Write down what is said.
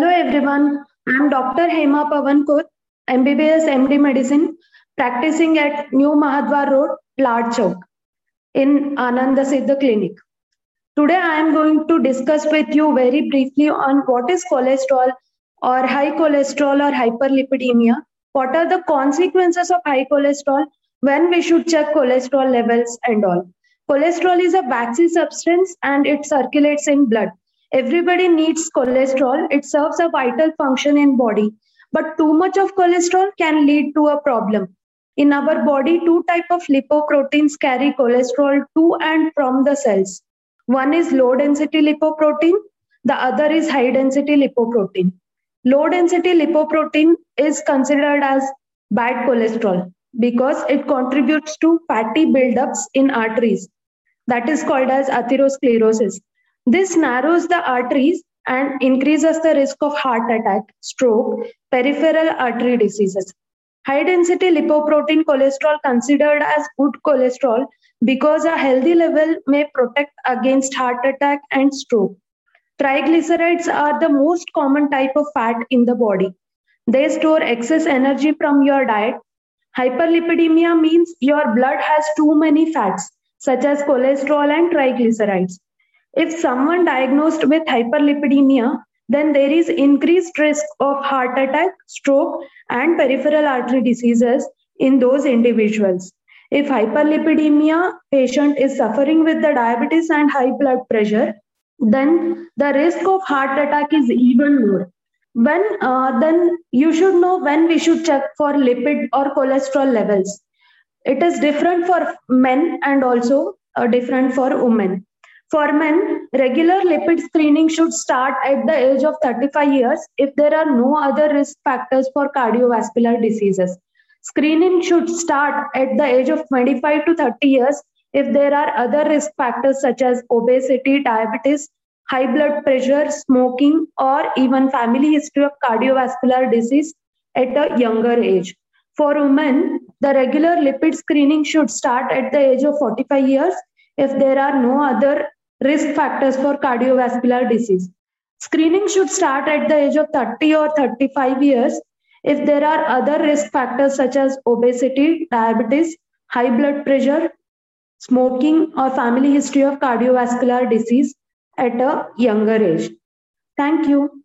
everyone. I'm Dr. Hema Pawan Khot, MBBS MD Medicine, practicing at New Mahadwar Road, Lad Chowk in Ananda Siddha Clinic. Today I am going to discuss with you very briefly on what is cholesterol or high cholesterol or hyperlipidemia. What are the consequences of high cholesterol when we should check cholesterol levels and all. Cholesterol is a waxy substance and it circulates in blood. Everybody needs cholesterol. It serves a vital function in body. But too much of cholesterol can lead to a problem. In our body, two type of lipoproteins carry cholesterol to and from the cells. One is low density lipoprotein, the other is high density lipoprotein. Low density lipoprotein is considered as bad cholesterol because it contributes to fatty buildups in arteries. That is called as atherosclerosis. This narrows the arteries and increases the risk of heart attack, stroke, peripheral artery diseases. High density lipoprotein cholesterol considered as good cholesterol because a healthy level may protect against heart attack and stroke. Triglycerides are the most common type of fat in the body. They store excess energy from your diet. Hyperlipidemia means your blood has too many fats, such as cholesterol and triglycerides. If someone diagnosed with hyperlipidemia, then there is increased risk of heart attack, stroke, and peripheral artery diseases in those individuals. If hyperlipidemia patient is suffering with the diabetes and high blood pressure, then the risk of heart attack is even more. When uh, then you should know when we should check for lipid or cholesterol levels. It is different for men and also uh, different for women. For men, regular lipid screening should start at the age of 35 years if there are no other risk factors for cardiovascular diseases. Screening should start at the age of 25 to 30 years if there are other risk factors such as obesity, diabetes, high blood pressure, smoking, or even family history of cardiovascular disease at a younger age. For women, the regular lipid screening should start at the age of 45 years if there are no other risk factors for cardiovascular disease. Screening should start at the age of 30 or 35 years if there are other risk factors such as obesity, diabetes, high blood pressure, smoking, or family history of cardiovascular disease at a younger age. Thank you.